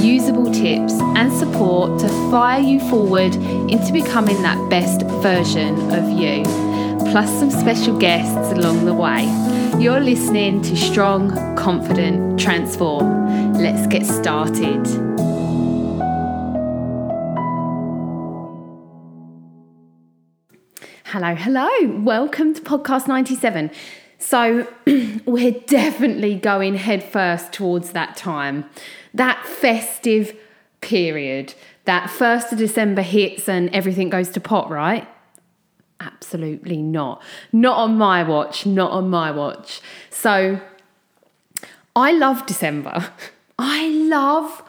usable tips, and support to fire you forward into becoming that best version of you, plus some special guests along the way. You're listening to Strong, Confident, Transform. Let's get started. Hello, hello. Welcome to podcast 97. So, we're definitely going headfirst towards that time, that festive period, that 1st of December hits and everything goes to pot, right? Absolutely not. Not on my watch, not on my watch. So, I love December. I love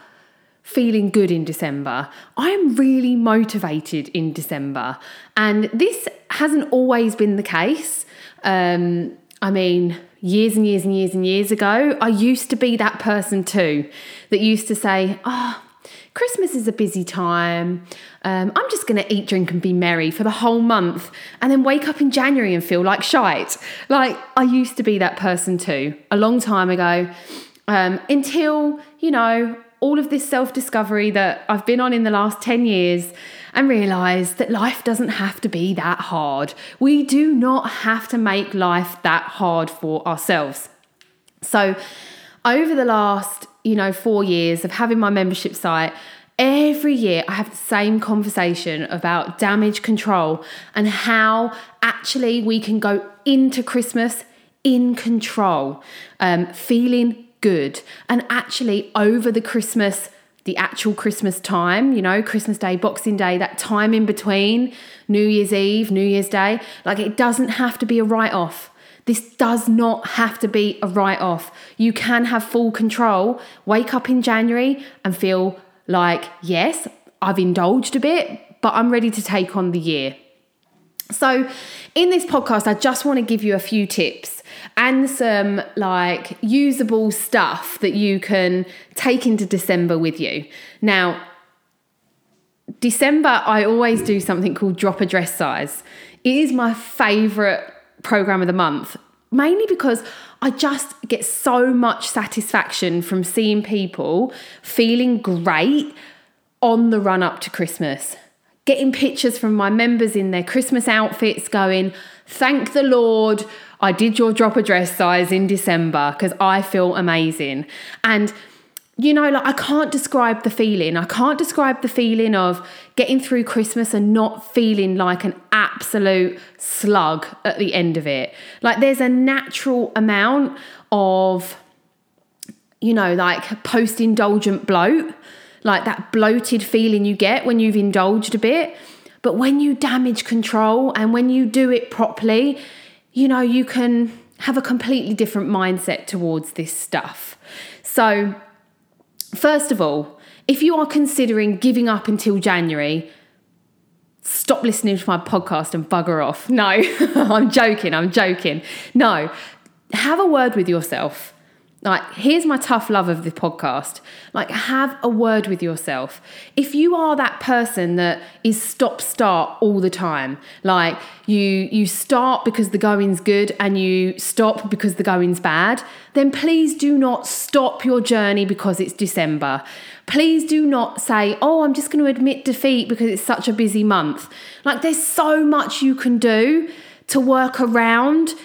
feeling good in December. I am really motivated in December. And this hasn't always been the case. Um, I mean, years and years and years and years ago, I used to be that person too that used to say, Oh, Christmas is a busy time. Um, I'm just going to eat, drink, and be merry for the whole month and then wake up in January and feel like shite. Like, I used to be that person too, a long time ago, um, until, you know, all of this self discovery that I've been on in the last 10 years and realize that life doesn't have to be that hard. We do not have to make life that hard for ourselves. So, over the last, you know, 4 years of having my membership site, every year I have the same conversation about damage control and how actually we can go into Christmas in control, um, feeling good. And actually, over the Christmas the actual Christmas time, you know, Christmas Day, Boxing Day, that time in between, New Year's Eve, New Year's Day, like it doesn't have to be a write off. This does not have to be a write off. You can have full control, wake up in January and feel like, yes, I've indulged a bit, but I'm ready to take on the year. So, in this podcast, I just want to give you a few tips and some like usable stuff that you can take into December with you. Now, December, I always do something called drop a dress size. It is my favorite program of the month, mainly because I just get so much satisfaction from seeing people feeling great on the run up to Christmas getting pictures from my members in their Christmas outfits going, Thank the Lord, I did your drop a dress size in December because I feel amazing. And you know, like I can't describe the feeling. I can't describe the feeling of getting through Christmas and not feeling like an absolute slug at the end of it. Like there's a natural amount of, you know, like post indulgent bloat like that bloated feeling you get when you've indulged a bit. But when you damage control and when you do it properly, you know, you can have a completely different mindset towards this stuff. So, first of all, if you are considering giving up until January, stop listening to my podcast and bugger off. No, I'm joking, I'm joking. No, have a word with yourself. Like, here's my tough love of the podcast. Like, have a word with yourself. If you are that person that is stop start all the time, like you you start because the going's good and you stop because the going's bad, then please do not stop your journey because it's December. Please do not say, "Oh, I'm just going to admit defeat because it's such a busy month." Like, there's so much you can do to work around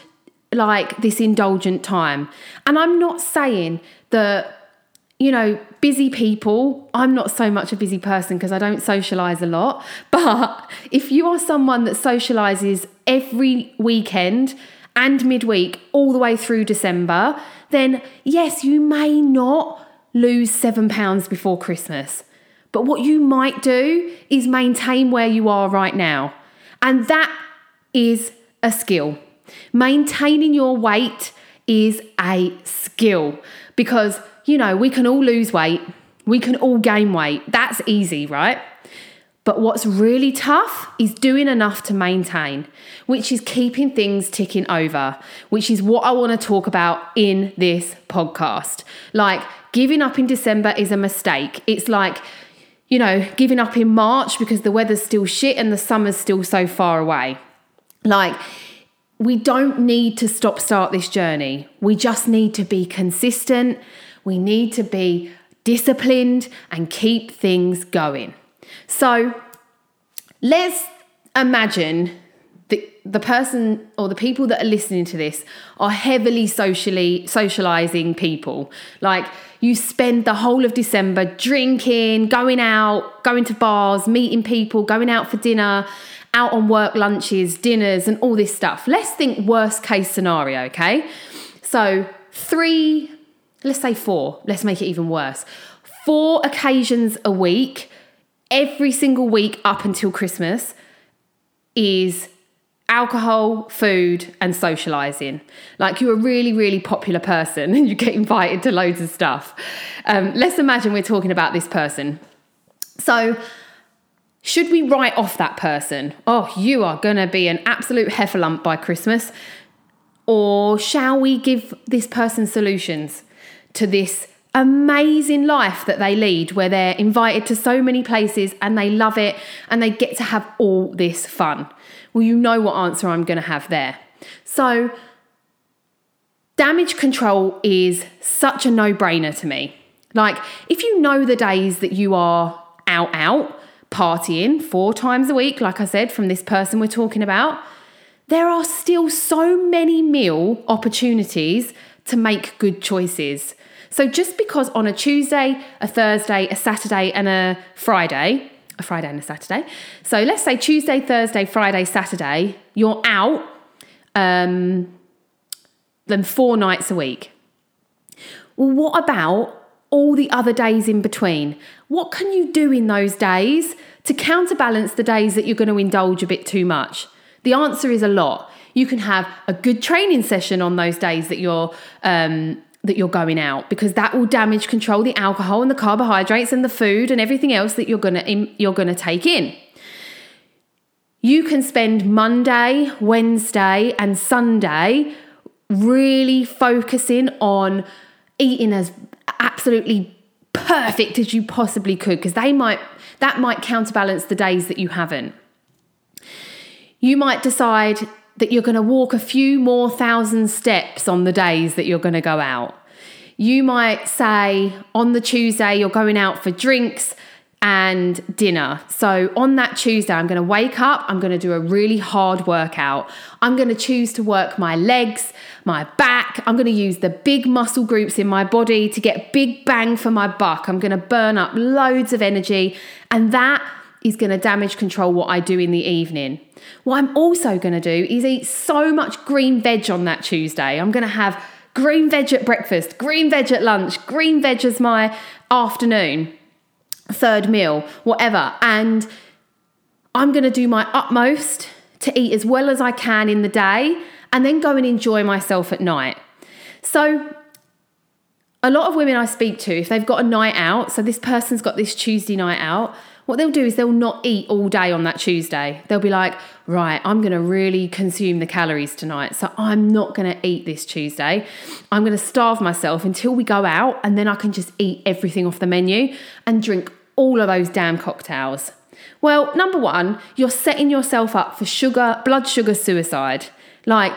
like this indulgent time. And I'm not saying that, you know, busy people, I'm not so much a busy person because I don't socialize a lot. But if you are someone that socializes every weekend and midweek all the way through December, then yes, you may not lose seven pounds before Christmas. But what you might do is maintain where you are right now. And that is a skill. Maintaining your weight is a skill because, you know, we can all lose weight, we can all gain weight. That's easy, right? But what's really tough is doing enough to maintain, which is keeping things ticking over, which is what I want to talk about in this podcast. Like, giving up in December is a mistake. It's like, you know, giving up in March because the weather's still shit and the summer's still so far away. Like, we don't need to stop start this journey. We just need to be consistent. We need to be disciplined and keep things going. So let's imagine the, the person or the people that are listening to this are heavily socially socializing people. Like you spend the whole of December drinking, going out, going to bars, meeting people, going out for dinner, out on work lunches, dinners, and all this stuff. Let's think worst case scenario, okay? So, three, let's say four, let's make it even worse. Four occasions a week, every single week up until Christmas, is alcohol, food, and socializing. Like you're a really, really popular person and you get invited to loads of stuff. Um, let's imagine we're talking about this person. So, should we write off that person? Oh, you are going to be an absolute heffalump by Christmas. Or shall we give this person solutions to this amazing life that they lead where they're invited to so many places and they love it and they get to have all this fun? Well, you know what answer I'm going to have there. So, damage control is such a no brainer to me. Like, if you know the days that you are out, out, partying four times a week, like I said, from this person we're talking about, there are still so many meal opportunities to make good choices. So just because on a Tuesday, a Thursday, a Saturday, and a Friday, a Friday and a Saturday. So let's say Tuesday, Thursday, Friday, Saturday, you're out um, then four nights a week. Well, what about all the other days in between. What can you do in those days to counterbalance the days that you're going to indulge a bit too much? The answer is a lot. You can have a good training session on those days that you're um, that you're going out because that will damage control the alcohol and the carbohydrates and the food and everything else that you're gonna you're gonna take in. You can spend Monday, Wednesday, and Sunday really focusing on eating as absolutely perfect as you possibly could because they might that might counterbalance the days that you haven't. You might decide that you're going to walk a few more thousand steps on the days that you're going to go out. You might say on the Tuesday you're going out for drinks and dinner. So on that Tuesday, I'm going to wake up, I'm going to do a really hard workout. I'm going to choose to work my legs, my back. I'm going to use the big muscle groups in my body to get big bang for my buck. I'm going to burn up loads of energy, and that is going to damage control what I do in the evening. What I'm also going to do is eat so much green veg on that Tuesday. I'm going to have green veg at breakfast, green veg at lunch, green veg as my afternoon third meal, whatever. And I'm going to do my utmost to eat as well as I can in the day and then go and enjoy myself at night. So, a lot of women I speak to, if they've got a night out, so this person's got this Tuesday night out, what they'll do is they'll not eat all day on that Tuesday. They'll be like, right, I'm going to really consume the calories tonight. So I'm not going to eat this Tuesday. I'm going to starve myself until we go out and then I can just eat everything off the menu and drink all of those damn cocktails. Well, number one, you're setting yourself up for sugar, blood sugar suicide. Like,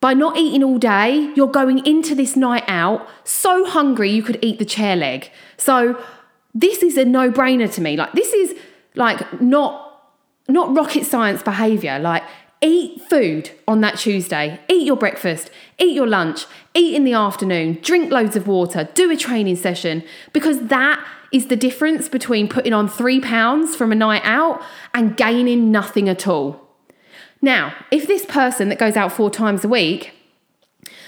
by not eating all day, you're going into this night out so hungry you could eat the chair leg. So, this is a no-brainer to me. Like this is like not not rocket science behavior. Like eat food on that Tuesday. Eat your breakfast, eat your lunch, eat in the afternoon, drink loads of water, do a training session because that is the difference between putting on 3 pounds from a night out and gaining nothing at all. Now, if this person that goes out 4 times a week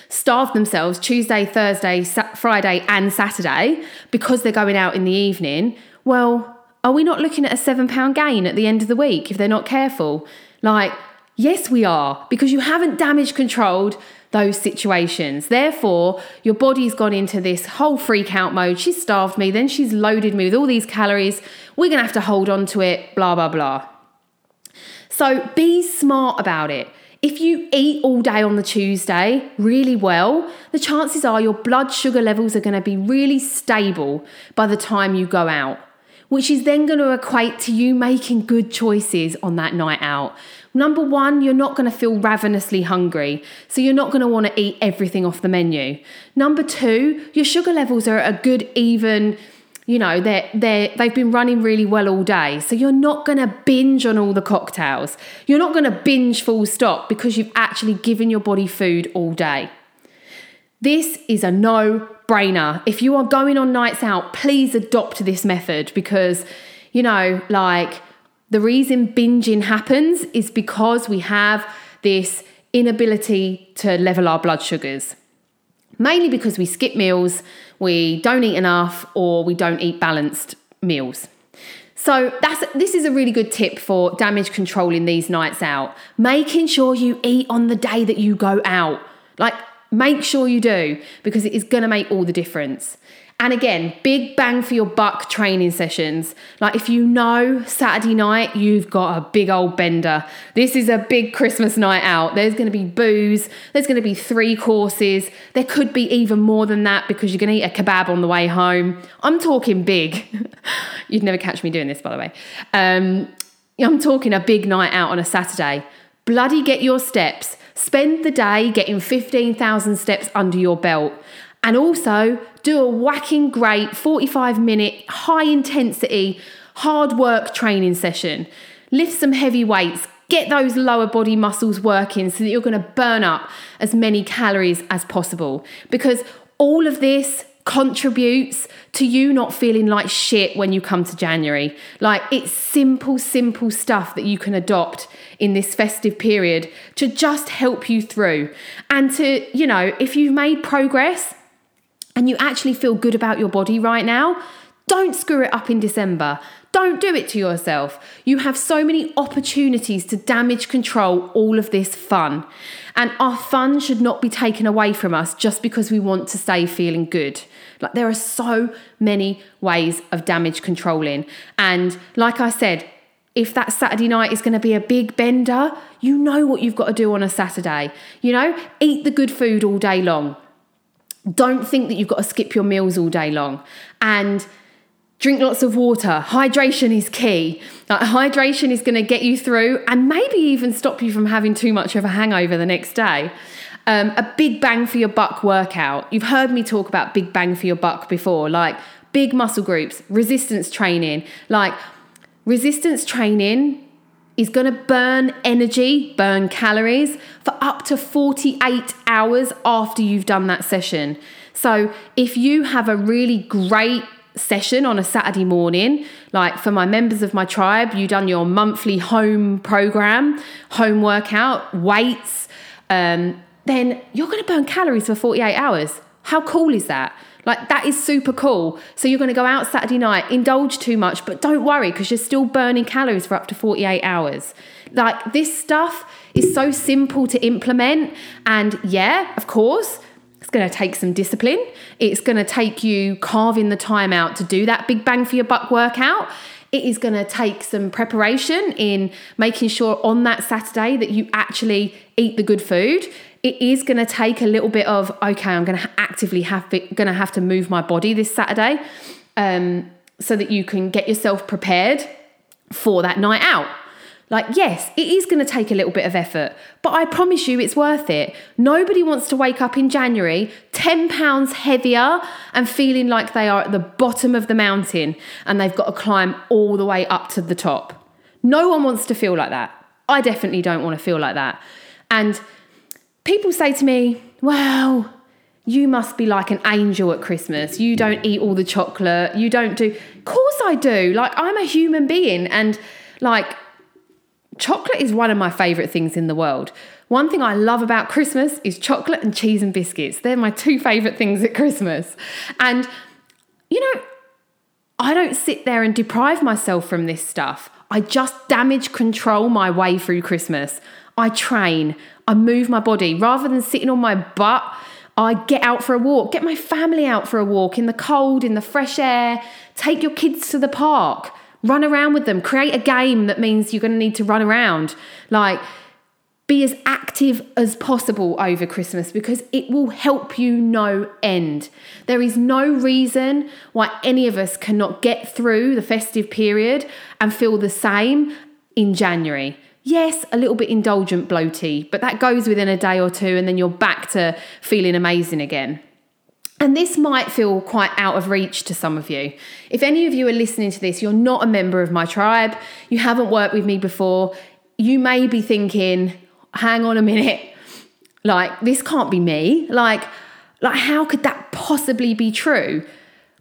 starve themselves Tuesday, Thursday, Friday, and Saturday because they're going out in the evening, well, are we not looking at a seven pound gain at the end of the week if they're not careful? Like, Yes, we are, because you haven't damage controlled those situations. Therefore, your body's gone into this whole freak out mode. She's starved me, then she's loaded me with all these calories. We're going to have to hold on to it, blah, blah, blah. So be smart about it. If you eat all day on the Tuesday really well, the chances are your blood sugar levels are going to be really stable by the time you go out which is then going to equate to you making good choices on that night out. Number one, you're not going to feel ravenously hungry, so you're not going to want to eat everything off the menu. Number two, your sugar levels are a good even you know they're they they've been running really well all day so you're not going to binge on all the cocktails you're not going to binge full stop because you've actually given your body food all day this is a no brainer. If you are going on nights out, please adopt this method because, you know, like the reason binging happens is because we have this inability to level our blood sugars. Mainly because we skip meals, we don't eat enough, or we don't eat balanced meals. So that's this is a really good tip for damage control in these nights out. Making sure you eat on the day that you go out. Like Make sure you do because it is going to make all the difference. And again, big bang for your buck training sessions. Like if you know Saturday night, you've got a big old bender. This is a big Christmas night out. There's going to be booze, there's going to be three courses. There could be even more than that because you're going to eat a kebab on the way home. I'm talking big. You'd never catch me doing this, by the way. Um, I'm talking a big night out on a Saturday. Bloody get your steps Spend the day getting 15,000 steps under your belt. And also do a whacking great 45 minute, high intensity, hard work training session. Lift some heavy weights, get those lower body muscles working so that you're going to burn up as many calories as possible. Because all of this contributes to you not feeling like shit when you come to January. Like it's simple, simple stuff that you can adopt in this festive period to just help you through. And to, you know, if you've made progress and you actually feel good about your body right now, don't screw it up in December. Don't do it to yourself. You have so many opportunities to damage control all of this fun. And our fun should not be taken away from us just because we want to stay feeling good. Like there are so many ways of damage controlling. And like I said, if that Saturday night is going to be a big bender, you know what you've got to do on a Saturday. You know, eat the good food all day long. Don't think that you've got to skip your meals all day long. And drink lots of water. Hydration is key. Like, hydration is going to get you through and maybe even stop you from having too much of a hangover the next day. Um, a big bang for your buck workout. You've heard me talk about big bang for your buck before, like big muscle groups, resistance training. Like resistance training is going to burn energy, burn calories for up to 48 hours after you've done that session. So if you have a really great session on a Saturday morning. Like for my members of my tribe, you've done your monthly home program, home workout, weights, um, then you're going to burn calories for 48 hours. How cool is that? Like that is super cool. So you're going to go out Saturday night, indulge too much, but don't worry because you're still burning calories for up to 48 hours. Like this stuff is so simple to implement. And yeah, of course, it's going to take some discipline. It's going to take you carving the time out to do that big bang for your buck workout. It is going to take some preparation in making sure on that Saturday that you actually eat the good food. It is going to take a little bit of okay, I'm going to actively have going to have to move my body this Saturday, um, so that you can get yourself prepared for that night out. Like, yes, it is going to take a little bit of effort, but I promise you it's worth it. Nobody wants to wake up in January 10 pounds heavier and feeling like they are at the bottom of the mountain and they've got to climb all the way up to the top. No one wants to feel like that. I definitely don't want to feel like that. And people say to me, well, you must be like an angel at Christmas. You don't eat all the chocolate. You don't do. Of course I do. Like, I'm a human being and like, chocolate is one of my favourite things in the world. One thing I love about Christmas is chocolate and cheese and biscuits. They're my two favourite things at Christmas. And, you know, I don't sit there and deprive myself from this stuff. I just damage control my way through Christmas. I train, I move my body rather than sitting on my butt. I get out for a walk, get my family out for a walk in the cold, in the fresh air, take your kids to the park, run around with them, create a game that means you're going to need to run around. Like, be as active as possible over Christmas because it will help you no end. There is no reason why any of us cannot get through the festive period and feel the same in January. Yes, a little bit indulgent, bloaty, but that goes within a day or two, and then you're back to feeling amazing again. And this might feel quite out of reach to some of you. If any of you are listening to this, you're not a member of my tribe, you haven't worked with me before, you may be thinking, hang on a minute, like this can't be me. Like, like how could that possibly be true?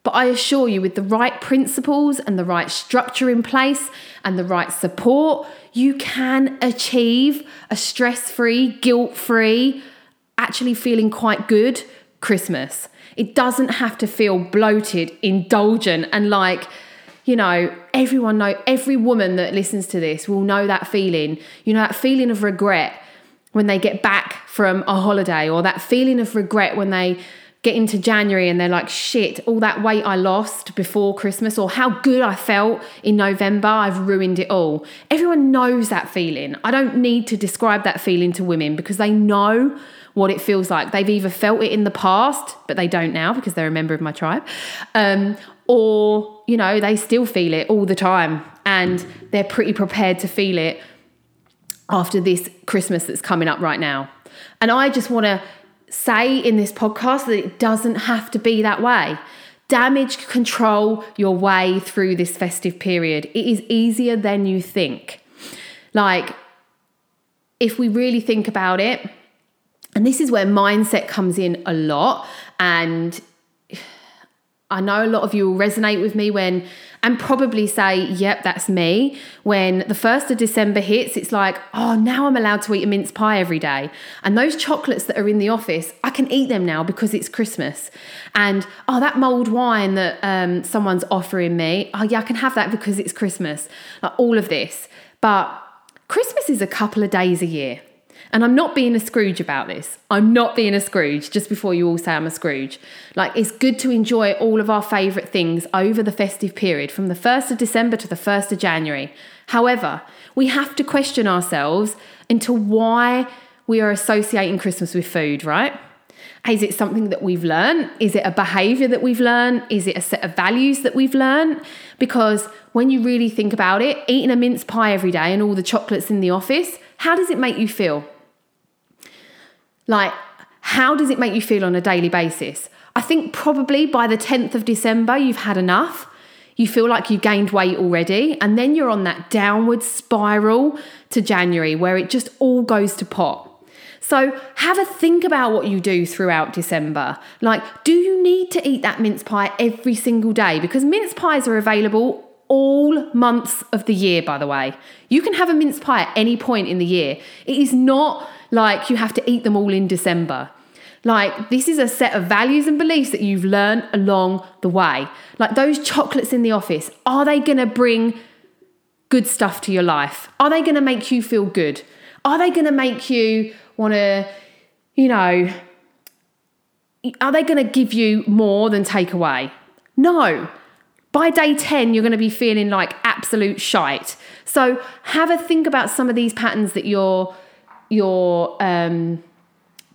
But I assure you, with the right principles and the right structure in place and the right support, you can achieve a stress free, guilt free, actually feeling quite good Christmas. It doesn't have to feel bloated, indulgent, and like, you know, everyone know every woman that listens to this will know that feeling. You know, that feeling of regret when they get back from a holiday, or that feeling of regret when they get into January and they're like, shit, all that weight I lost before Christmas or how good I felt in November, I've ruined it all. Everyone knows that feeling. I don't need to describe that feeling to women because they know what it feels like. They've either felt it in the past, but they don't now because they're a member of my tribe, um, or, you know, they still feel it all the time and they're pretty prepared to feel it after this Christmas that's coming up right now. And I just want to say in this podcast that it doesn't have to be that way. Damage control your way through this festive period. It is easier than you think. Like, if we really think about it, and this is where mindset comes in a lot, and I know a lot of you will resonate with me when, and probably say, yep, that's me. When the 1st of December hits, it's like, oh, now I'm allowed to eat a mince pie every day. And those chocolates that are in the office, I can eat them now because it's Christmas. And oh, that mulled wine that um, someone's offering me, oh, yeah, I can have that because it's Christmas. Like all of this. But Christmas is a couple of days a year. And I'm not being a Scrooge about this. I'm not being a Scrooge, just before you all say I'm a Scrooge. Like, it's good to enjoy all of our favourite things over the festive period from the 1st of December to the 1st of January. However, we have to question ourselves into why we are associating Christmas with food, right? Is it something that we've learned? Is it a behavior that we've learned? Is it a set of values that we've learned? Because when you really think about it, eating a mince pie every day and all the chocolates in the office, how does it make you feel? Like, how does it make you feel on a daily basis? I think probably by the 10th of December, you've had enough. You feel like you've gained weight already. And then you're on that downward spiral to January where it just all goes to pot. So have a think about what you do throughout December. Like, do you need to eat that mince pie every single day? Because mince pies are available all months of the year, by the way. You can have a mince pie at any point in the year. It is not like you have to eat them all in December. Like, this is a set of values and beliefs that you've learned along the way. Like, those chocolates in the office, are they gonna bring good stuff to your life? Are they gonna make you feel good? Are they gonna make you wanna, you know, are they gonna give you more than take away? No. By day 10, you're gonna be feeling like absolute shite. So, have a think about some of these patterns that you're you're um,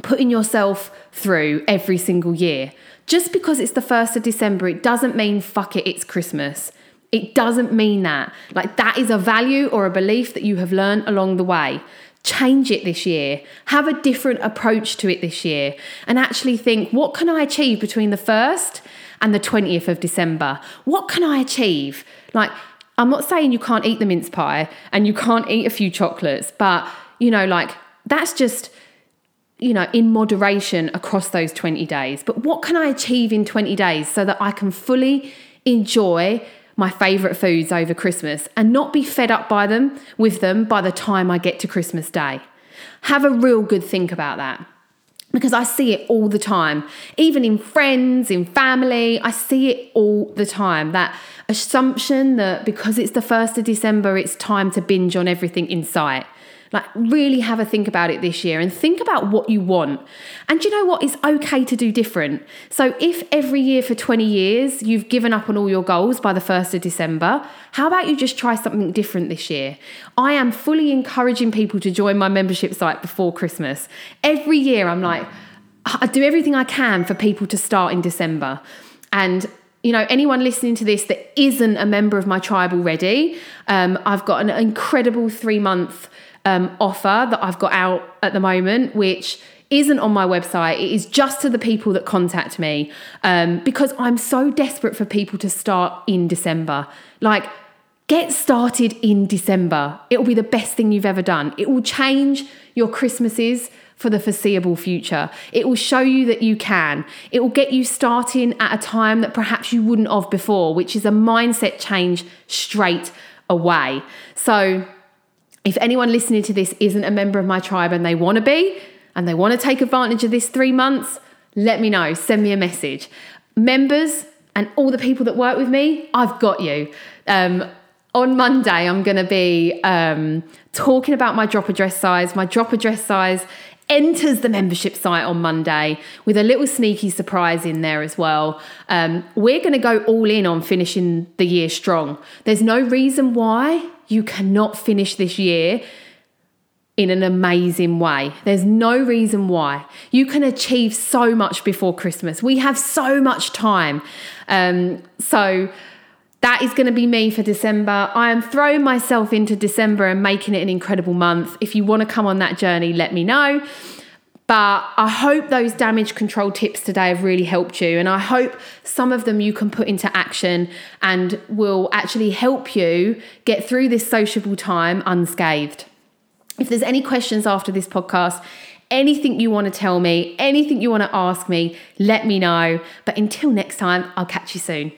putting yourself through every single year. Just because it's the 1st of December, it doesn't mean fuck it, it's Christmas. It doesn't mean that. Like, that is a value or a belief that you have learned along the way. Change it this year. Have a different approach to it this year. And actually think, what can I achieve between the 1st and the 20th of December? What can I achieve? Like, I'm not saying you can't eat the mince pie and you can't eat a few chocolates, but, you know, like, that's just you know, in moderation across those 20 days. But what can I achieve in 20 days so that I can fully enjoy my favorite foods over Christmas and not be fed up by them with them by the time I get to Christmas Day? Have a real good think about that. Because I see it all the time, even in friends, in family, I see it all the time. That assumption that because it's the 1st of December, it's time to binge on everything in sight Like, really have a think about it this year and think about what you want. And you know what? It's okay to do different. So, if every year for 20 years you've given up on all your goals by the 1st of December, how about you just try something different this year? I am fully encouraging people to join my membership site before Christmas. Every year, I'm like, I do everything I can for people to start in December. And you know, anyone listening to this that isn't a member of my tribe already, um, I've got an incredible three month um, offer that I've got out at the moment, which isn't on my website. It is just to the people that contact me um, because I'm so desperate for people to start in December. Like, get started in December. It will be the best thing you've ever done. It will change your Christmases for the foreseeable future. It will show you that you can. It will get you starting at a time that perhaps you wouldn't have before, which is a mindset change straight away. So, if anyone listening to this isn't a member of my tribe and they want to be, and they want to take advantage of this three months, let me know. Send me a message. Members and all the people that work with me, I've got you. Um, on Monday, I'm going to be um, talking about my drop a dress size. My drop a dress size enters the membership site on Monday with a little sneaky surprise in there as well. Um, we're going to go all in on finishing the year strong. There's no reason why you cannot finish this year in an amazing way. There's no reason why. You can achieve so much before Christmas. We have so much time. Um, so, that is going to be me for December. I am throwing myself into December and making it an incredible month. If you want to come on that journey, let me know. But I hope those damage control tips today have really helped you. And I hope some of them you can put into action and will actually help you get through this sociable time unscathed. If there's any questions after this podcast, anything you want to tell me, anything you want to ask me, let me know. But until next time, I'll catch you soon.